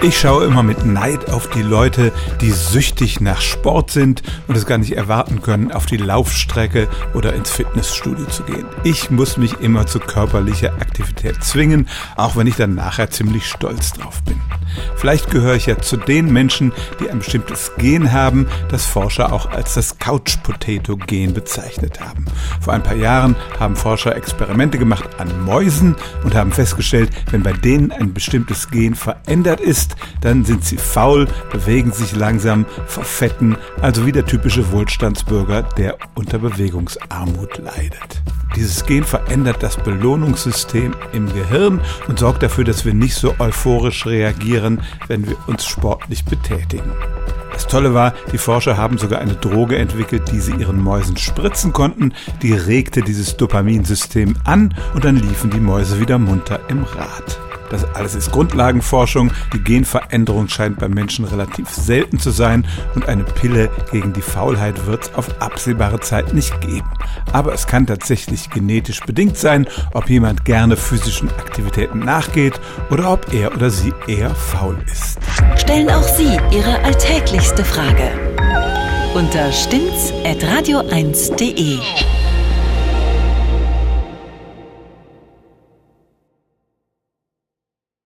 Ich schaue immer mit Neid auf die Leute, die süchtig nach Sport sind und es gar nicht erwarten können, auf die Laufstrecke oder ins Fitnessstudio zu gehen. Ich muss mich immer zu körperlicher Aktivität zwingen, auch wenn ich dann nachher ziemlich stolz drauf bin. Vielleicht gehöre ich ja zu den Menschen, die ein bestimmtes Gen haben, das Forscher auch als das Couch-Potato-Gen bezeichnet haben. Vor ein paar Jahren haben Forscher Experimente gemacht an Mäusen und haben festgestellt, wenn bei denen ein bestimmtes Gen verändert ist, dann sind sie faul, bewegen sich langsam, verfetten, also wie der typische Wohlstandsbürger, der unter Bewegungsarmut leidet. Dieses Gen verändert das Belohnungssystem im Gehirn und sorgt dafür, dass wir nicht so euphorisch reagieren, wenn wir uns sportlich betätigen. Das Tolle war, die Forscher haben sogar eine Droge entwickelt, die sie ihren Mäusen spritzen konnten. Die regte dieses Dopaminsystem an und dann liefen die Mäuse wieder munter im Rad. Das alles ist Grundlagenforschung. Die Genveränderung scheint beim Menschen relativ selten zu sein und eine Pille gegen die Faulheit wird es auf absehbare Zeit nicht geben. Aber es kann tatsächlich genetisch bedingt sein, ob jemand gerne physischen Aktivitäten nachgeht oder ob er oder sie eher faul ist. Stellen auch Sie Ihre alltäglichste Frage unter stimmt's at radio1.de.